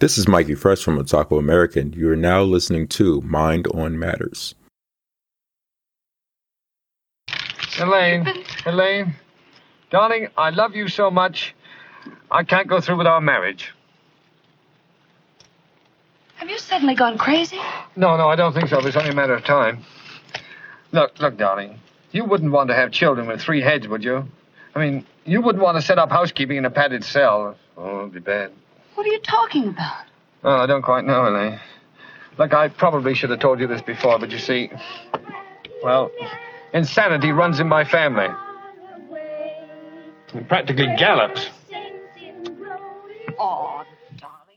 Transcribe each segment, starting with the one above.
This is Mikey Fresh from Otaku American. You are now listening to Mind on Matters. Elaine, Elaine, darling, I love you so much. I can't go through with our marriage. Have you suddenly gone crazy? No, no, I don't think so. It's only a matter of time. Look, look, darling. You wouldn't want to have children with three heads, would you? I mean, you wouldn't want to set up housekeeping in a padded cell. Oh, it'd be bad. What are you talking about? Oh, I don't quite know, Elaine. Look, I probably should have told you this before, but you see, well, insanity runs in my family. It practically gallops. Oh, darling.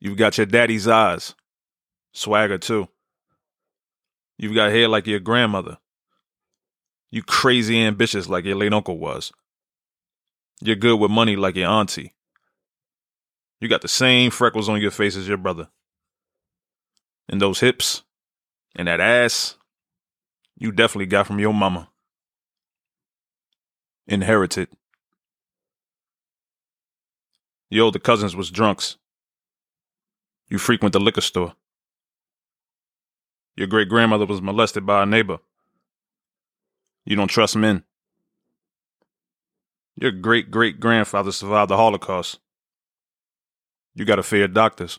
You've got your daddy's eyes. Swagger, too. You've got hair like your grandmother. You crazy ambitious like your late uncle was. You're good with money like your auntie. You got the same freckles on your face as your brother. And those hips and that ass, you definitely got from your mama. Inherited. Your older cousins was drunks. You frequent the liquor store. Your great grandmother was molested by a neighbor. You don't trust men. Your great great grandfather survived the Holocaust. You got to fear doctors.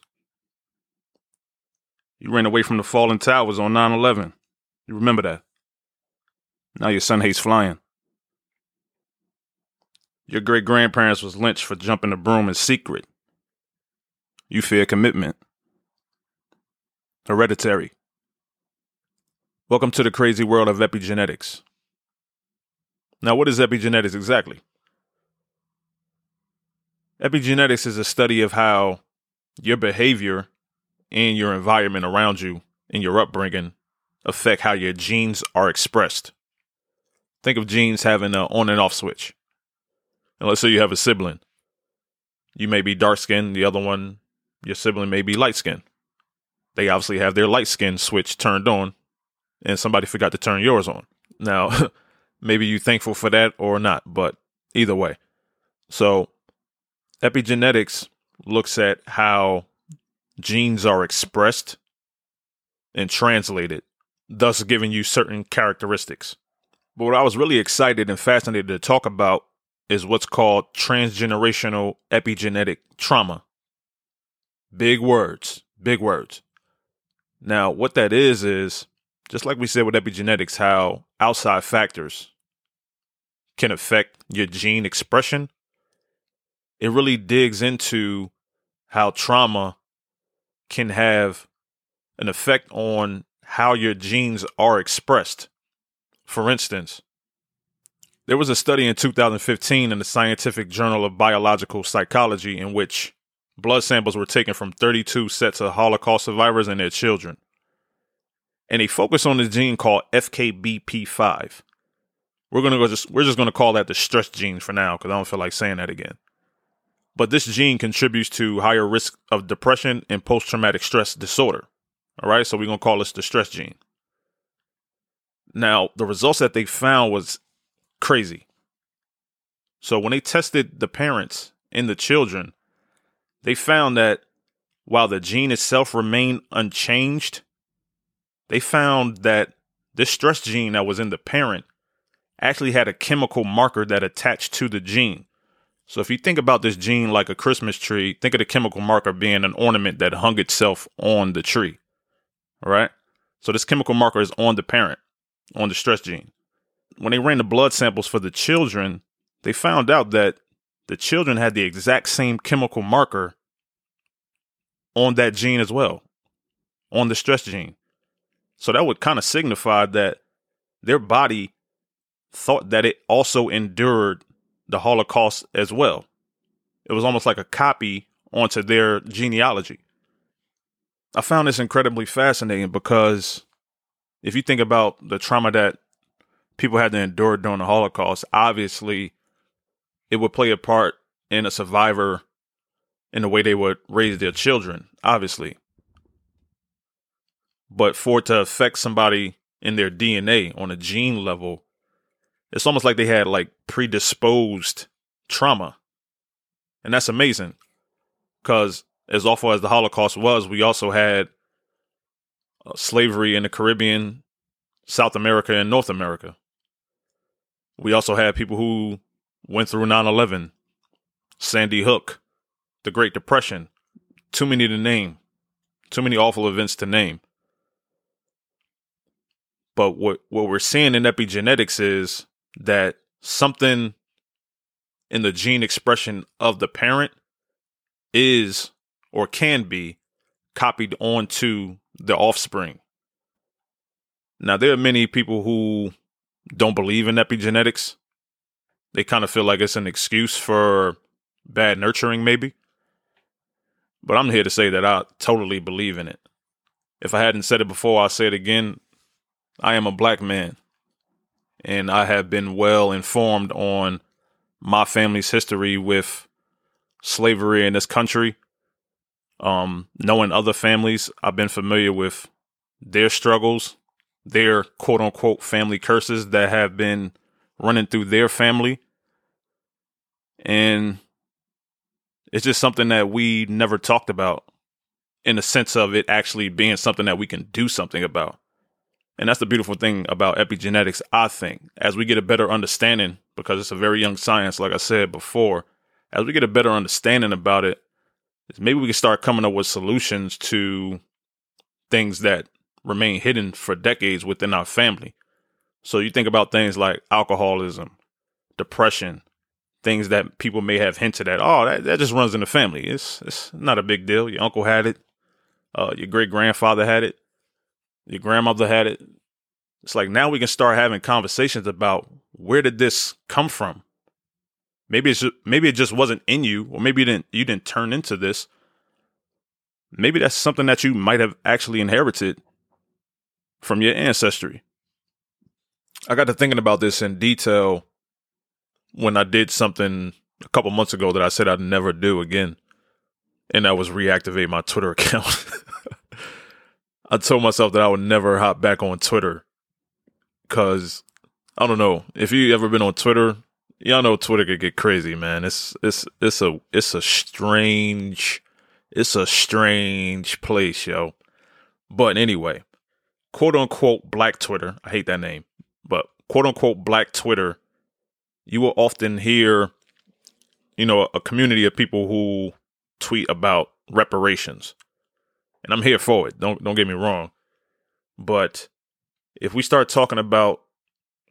You ran away from the fallen towers on 9 11. You remember that. Now your son hates flying. Your great grandparents was lynched for jumping the broom in secret. You fear commitment. Hereditary. Welcome to the crazy world of epigenetics. Now, what is epigenetics exactly? Epigenetics is a study of how your behavior and your environment around you and your upbringing affect how your genes are expressed. Think of genes having an on and off switch. And let's say you have a sibling. You may be dark skinned, the other one, your sibling may be light skinned. They obviously have their light skin switch turned on, and somebody forgot to turn yours on. Now, maybe you're thankful for that or not, but either way. So, epigenetics looks at how genes are expressed and translated, thus giving you certain characteristics. But what I was really excited and fascinated to talk about is what's called transgenerational epigenetic trauma. Big words, big words. Now, what that is, is just like we said with epigenetics, how outside factors can affect your gene expression. It really digs into how trauma can have an effect on how your genes are expressed. For instance, there was a study in 2015 in the Scientific Journal of Biological Psychology in which blood samples were taken from 32 sets of Holocaust survivors and their children. And they focused on the gene called FKBP5. We're gonna go just we're just gonna call that the stress gene for now because I don't feel like saying that again. But this gene contributes to higher risk of depression and post traumatic stress disorder. All right, so we're gonna call this the stress gene. Now, the results that they found was crazy. So when they tested the parents and the children, they found that while the gene itself remained unchanged, they found that this stress gene that was in the parent actually had a chemical marker that attached to the gene. So if you think about this gene like a Christmas tree, think of the chemical marker being an ornament that hung itself on the tree. All right. So this chemical marker is on the parent, on the stress gene. When they ran the blood samples for the children, they found out that the children had the exact same chemical marker on that gene as well, on the stress gene. So that would kind of signify that their body thought that it also endured the Holocaust as well. It was almost like a copy onto their genealogy. I found this incredibly fascinating because if you think about the trauma that people had to endure during the Holocaust, obviously it would play a part in a survivor in the way they would raise their children, obviously. But for it to affect somebody in their DNA on a gene level, it's almost like they had like predisposed trauma. And that's amazing because as awful as the Holocaust was, we also had uh, slavery in the Caribbean, South America, and North America. We also had people who went through 9 11, Sandy Hook, the Great Depression. Too many to name, too many awful events to name. But what, what we're seeing in epigenetics is that something in the gene expression of the parent is or can be copied onto the offspring. Now, there are many people who don't believe in epigenetics. They kind of feel like it's an excuse for bad nurturing, maybe. But I'm here to say that I totally believe in it. If I hadn't said it before, I'll say it again. I am a black man, and I have been well informed on my family's history with slavery in this country. Um, knowing other families, I've been familiar with their struggles, their quote unquote family curses that have been running through their family. And it's just something that we never talked about in the sense of it actually being something that we can do something about. And that's the beautiful thing about epigenetics, I think. As we get a better understanding, because it's a very young science, like I said before, as we get a better understanding about it, maybe we can start coming up with solutions to things that remain hidden for decades within our family. So you think about things like alcoholism, depression, things that people may have hinted at. Oh, that, that just runs in the family. It's it's not a big deal. Your uncle had it. Uh, your great grandfather had it. Your grandmother had it. It's like now we can start having conversations about where did this come from? Maybe it's just, maybe it just wasn't in you, or maybe you didn't you didn't turn into this. Maybe that's something that you might have actually inherited from your ancestry. I got to thinking about this in detail when I did something a couple months ago that I said I'd never do again, and that was reactivate my Twitter account. I told myself that I would never hop back on Twitter because I don't know if you ever been on Twitter. Y'all know Twitter could get crazy, man. It's it's it's a it's a strange it's a strange place, yo. But anyway, quote unquote black Twitter. I hate that name, but quote unquote black Twitter. You will often hear, you know, a community of people who tweet about reparations and I'm here for it. Don't don't get me wrong. But if we start talking about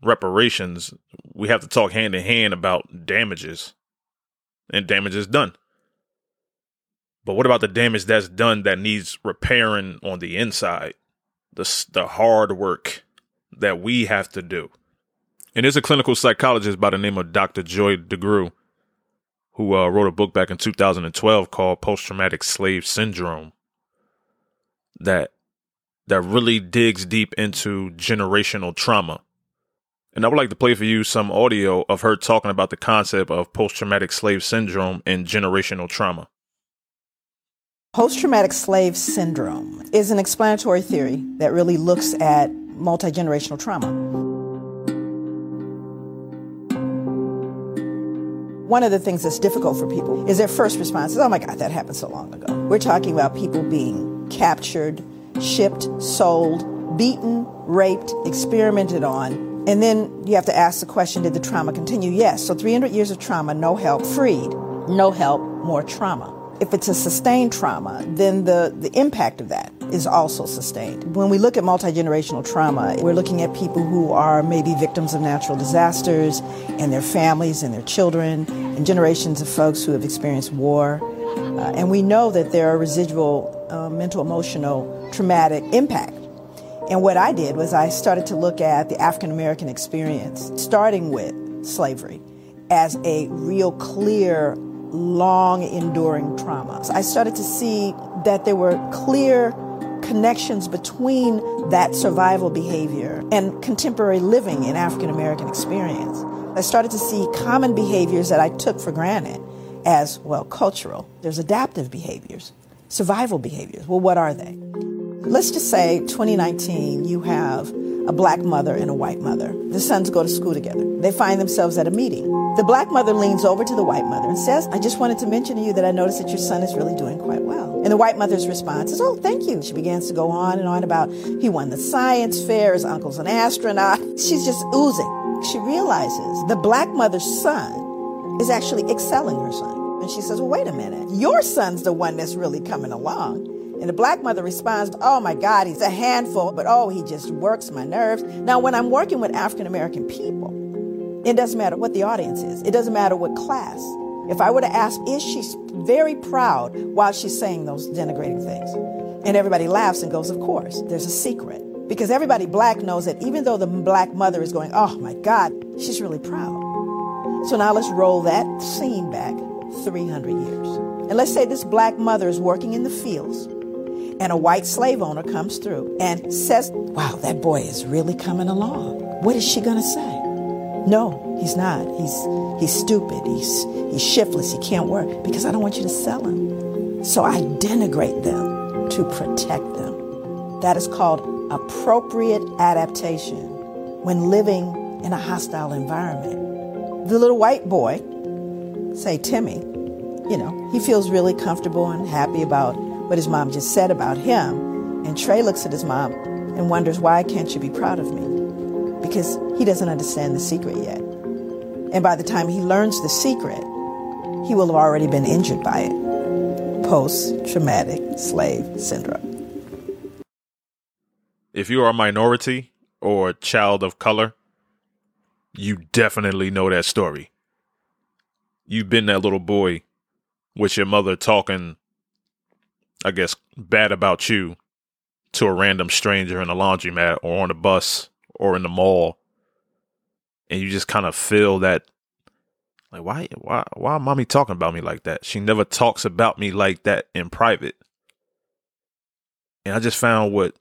reparations, we have to talk hand in hand about damages. And damage is done. But what about the damage that's done that needs repairing on the inside? The the hard work that we have to do. And there's a clinical psychologist by the name of Dr. Joy DeGruy who uh, wrote a book back in 2012 called Post Traumatic Slave Syndrome that that really digs deep into generational trauma. And I would like to play for you some audio of her talking about the concept of post traumatic slave syndrome and generational trauma. Post traumatic slave syndrome is an explanatory theory that really looks at multi generational trauma. One of the things that's difficult for people is their first response is, oh my God, that happened so long ago. We're talking about people being captured, shipped, sold, beaten, raped, experimented on. And then you have to ask the question did the trauma continue? Yes. So 300 years of trauma, no help, freed. No help, more trauma. If it's a sustained trauma, then the, the impact of that is also sustained. When we look at multi generational trauma, we're looking at people who are maybe victims of natural disasters and their families and their children, and generations of folks who have experienced war. Uh, and we know that there are residual uh, mental, emotional, traumatic impact. And what I did was I started to look at the African American experience, starting with slavery, as a real clear, long enduring trauma. So I started to see that there were clear connections between that survival behavior and contemporary living in African American experience. I started to see common behaviors that I took for granted as, well, cultural. There's adaptive behaviors survival behaviors. Well, what are they? Let's just say 2019, you have a black mother and a white mother. The sons go to school together. They find themselves at a meeting. The black mother leans over to the white mother and says, I just wanted to mention to you that I noticed that your son is really doing quite well. And the white mother's response is, Oh, thank you. She begins to go on and on about he won the science fair, his uncle's an astronaut. She's just oozing. She realizes the black mother's son is actually excelling her son. And she says, Well, wait a minute. Your son's the one that's really coming along. And the black mother responds, Oh my God, he's a handful, but oh, he just works my nerves. Now, when I'm working with African American people, it doesn't matter what the audience is, it doesn't matter what class. If I were to ask, Is she very proud while she's saying those denigrating things? And everybody laughs and goes, Of course, there's a secret. Because everybody black knows that even though the black mother is going, Oh my God, she's really proud. So now let's roll that scene back 300 years. And let's say this black mother is working in the fields and a white slave owner comes through and says, Wow, that boy is really coming along. What is she going to say? No, he's not. He's, he's stupid. He's, he's shiftless. He can't work because I don't want you to sell him. So I denigrate them to protect them. That is called appropriate adaptation when living in a hostile environment. The little white boy, say Timmy, you know, he feels really comfortable and happy about what his mom just said about him. And Trey looks at his mom and wonders, why can't you be proud of me? Because he doesn't understand the secret yet. And by the time he learns the secret, he will have already been injured by it. Post traumatic slave syndrome. If you are a minority or a child of color, you definitely know that story. You've been that little boy with your mother talking I guess, bad about you to a random stranger in a laundromat or on a bus or in the mall. And you just kind of feel that like why why why mommy talking about me like that? She never talks about me like that in private. And I just found what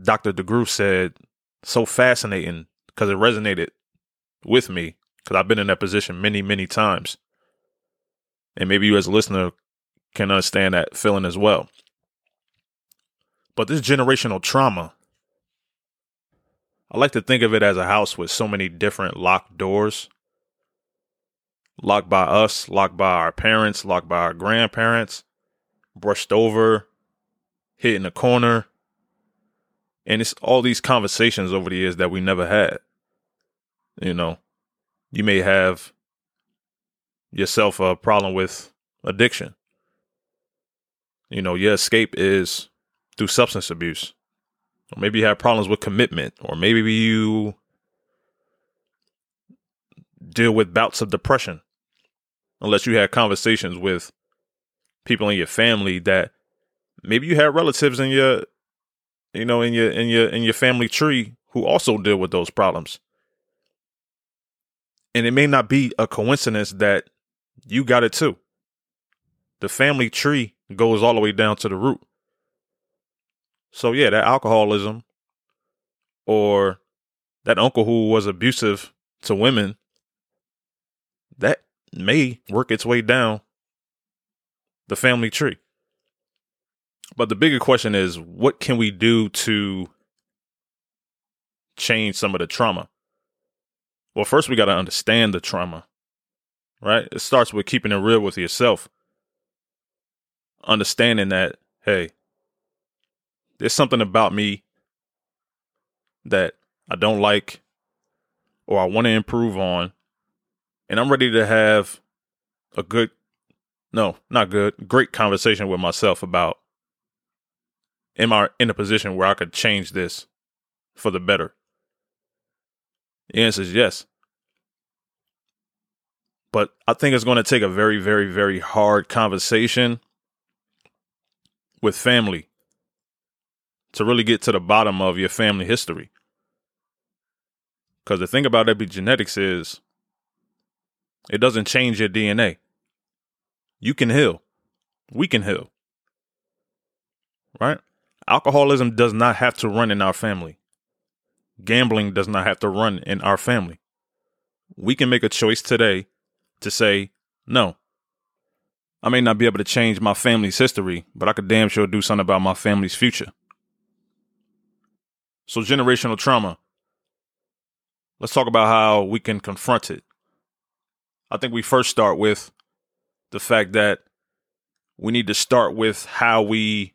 Dr. DeGruy said so fascinating because it resonated with me because I've been in that position many, many times. And maybe you as a listener can understand that feeling as well. But this generational trauma, I like to think of it as a house with so many different locked doors. Locked by us, locked by our parents, locked by our grandparents, brushed over, hit in the corner. And it's all these conversations over the years that we never had. You know, you may have yourself a problem with addiction you know, your escape is through substance abuse. Or maybe you have problems with commitment, or maybe you deal with bouts of depression. Unless you had conversations with people in your family that maybe you had relatives in your you know in your in your in your family tree who also deal with those problems. And it may not be a coincidence that you got it too. The family tree goes all the way down to the root. So yeah, that alcoholism or that uncle who was abusive to women, that may work its way down the family tree. But the bigger question is what can we do to change some of the trauma? Well, first we got to understand the trauma, right? It starts with keeping it real with yourself understanding that, hey, there's something about me that I don't like or I want to improve on. And I'm ready to have a good, no, not good, great conversation with myself about am I in a position where I could change this for the better? The answer is yes. But I think it's going to take a very, very, very hard conversation with family to really get to the bottom of your family history. Because the thing about epigenetics is it doesn't change your DNA. You can heal. We can heal. Right? Alcoholism does not have to run in our family. Gambling does not have to run in our family. We can make a choice today to say, no, I may not be able to change my family's history, but I could damn sure do something about my family's future. So, generational trauma. Let's talk about how we can confront it. I think we first start with the fact that we need to start with how we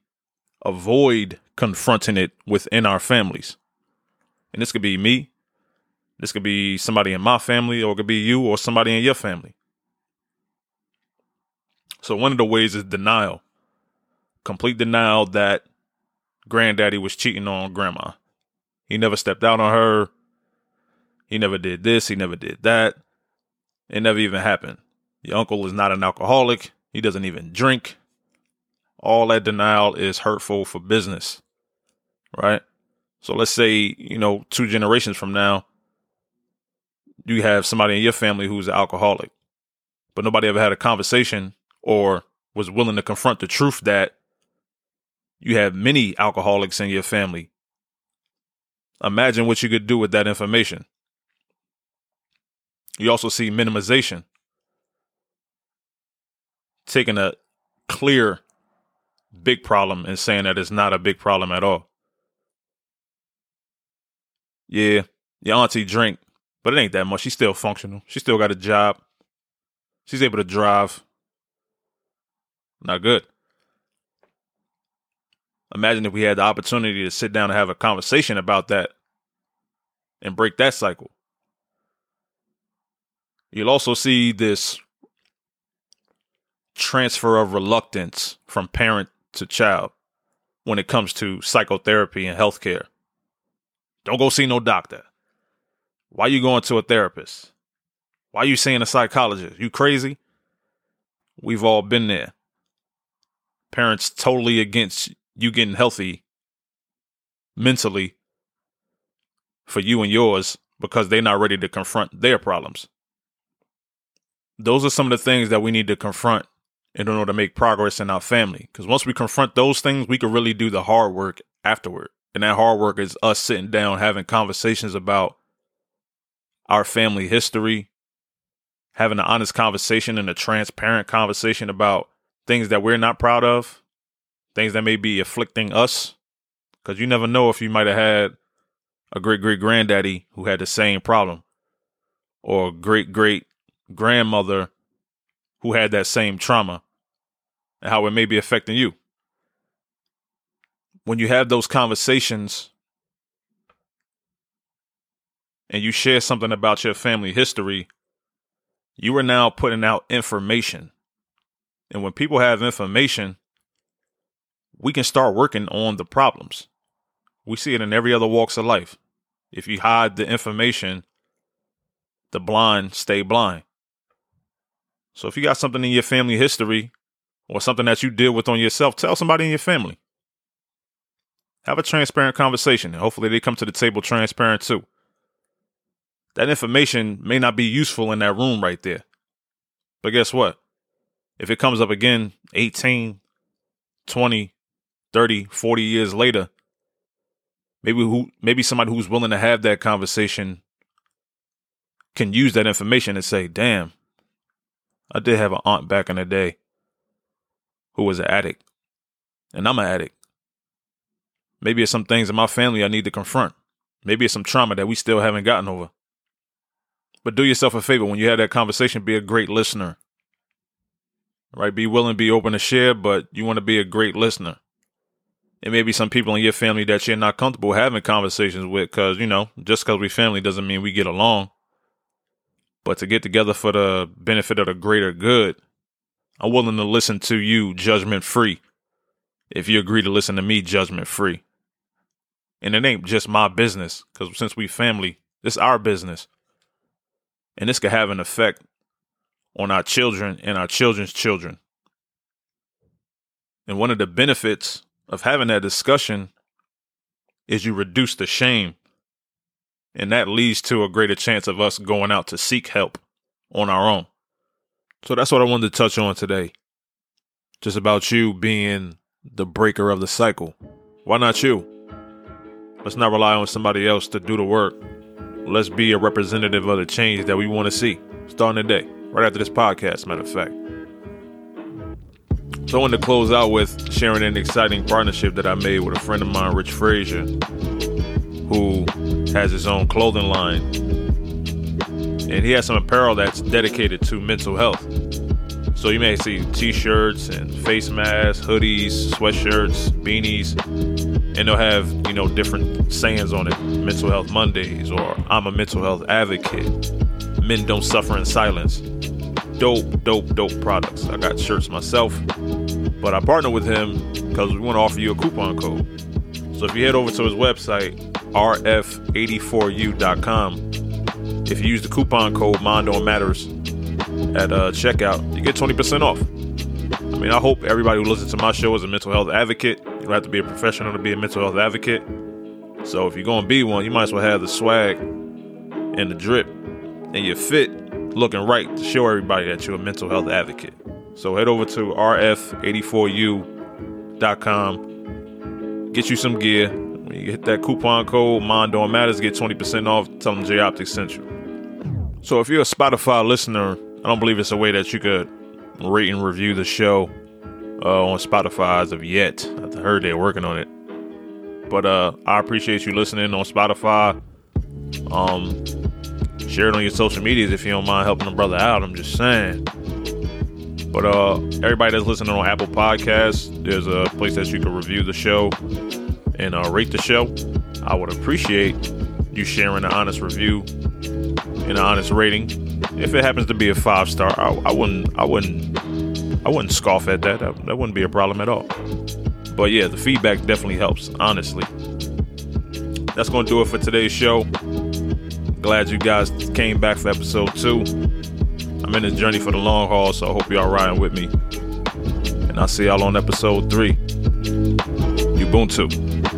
avoid confronting it within our families. And this could be me, this could be somebody in my family, or it could be you or somebody in your family. So, one of the ways is denial complete denial that granddaddy was cheating on grandma. He never stepped out on her. He never did this. He never did that. It never even happened. Your uncle is not an alcoholic. He doesn't even drink. All that denial is hurtful for business, right? So let's say, you know, two generations from now, you have somebody in your family who's an alcoholic, but nobody ever had a conversation or was willing to confront the truth that you have many alcoholics in your family. Imagine what you could do with that information. You also see minimization. Taking a clear big problem and saying that it's not a big problem at all. Yeah, your auntie drink, but it ain't that much. She's still functional. She still got a job. She's able to drive. Not good. Imagine if we had the opportunity to sit down and have a conversation about that and break that cycle. You'll also see this transfer of reluctance from parent to child when it comes to psychotherapy and healthcare. Don't go see no doctor. Why you going to a therapist? Why you seeing a psychologist? You crazy? We've all been there. Parents totally against you getting healthy mentally for you and yours because they're not ready to confront their problems. Those are some of the things that we need to confront in order to make progress in our family. Because once we confront those things, we can really do the hard work afterward. And that hard work is us sitting down, having conversations about our family history, having an honest conversation and a transparent conversation about things that we're not proud of, things that may be afflicting us. Because you never know if you might have had a great great granddaddy who had the same problem, or great great grandmother who had that same trauma, and how it may be affecting you. When you have those conversations and you share something about your family history, you are now putting out information. And when people have information, we can start working on the problems. We see it in every other walks of life. If you hide the information, the blind stay blind. So if you got something in your family history or something that you deal with on yourself, tell somebody in your family. Have a transparent conversation. And hopefully they come to the table transparent too. That information may not be useful in that room right there. But guess what? If it comes up again 18, 20, 30, 40 years later, maybe who maybe somebody who's willing to have that conversation can use that information and say, "Damn, I did have an aunt back in the day who was an addict, and I'm an addict. Maybe it's some things in my family I need to confront. Maybe it's some trauma that we still haven't gotten over. But do yourself a favor when you have that conversation, be a great listener. Right? Be willing, be open to share, but you want to be a great listener. It may be some people in your family that you're not comfortable having conversations with because, you know, just because we family doesn't mean we get along. But to get together for the benefit of the greater good, I'm willing to listen to you judgment free if you agree to listen to me judgment free. And it ain't just my business because since we family, it's our business. And this could have an effect on our children and our children's children. And one of the benefits of having that discussion is you reduce the shame. And that leads to a greater chance of us going out to seek help on our own. So that's what I wanted to touch on today. Just about you being the breaker of the cycle. Why not you? Let's not rely on somebody else to do the work. Let's be a representative of the change that we want to see starting today, right after this podcast, matter of fact. So I wanted to close out with sharing an exciting partnership that I made with a friend of mine, Rich Frazier. who has his own clothing line. And he has some apparel that's dedicated to mental health. So you may see t-shirts and face masks, hoodies, sweatshirts, beanies, and they'll have, you know, different sayings on it. Mental Health Mondays or I'm a mental health advocate. Men don't suffer in silence. Dope, dope, dope products. I got shirts myself, but I partner with him because we want to offer you a coupon code. So if you head over to his website, rf84u.com, if you use the coupon code Mind on Matters at uh, checkout, you get 20% off. I mean, I hope everybody who listens to my show is a mental health advocate. You don't have to be a professional to be a mental health advocate. So if you're going to be one, you might as well have the swag and the drip and your fit looking right to show everybody that you're a mental health advocate. So head over to rf84u.com, get you some gear. When you hit that coupon code, Mind on Matters, get 20% off. Tell them J Optics sent you. So if you're a Spotify listener, I don't believe it's a way that you could rate and review the show uh, on Spotify as of yet. I heard they're working on it. But uh, I appreciate you listening on Spotify. Um, share it on your social medias if you don't mind helping a brother out. I'm just saying. But uh, everybody that's listening on Apple Podcasts, there's a place that you can review the show and uh, rate the show. I would appreciate you sharing an honest review and an honest rating. If it happens to be a five star, I, I wouldn't, I wouldn't, I wouldn't scoff at that. that. That wouldn't be a problem at all. But yeah, the feedback definitely helps. Honestly, that's gonna do it for today's show. Glad you guys came back for episode two. I'm in this journey for the long haul, so I hope y'all riding with me. And I'll see y'all on episode three. Ubuntu.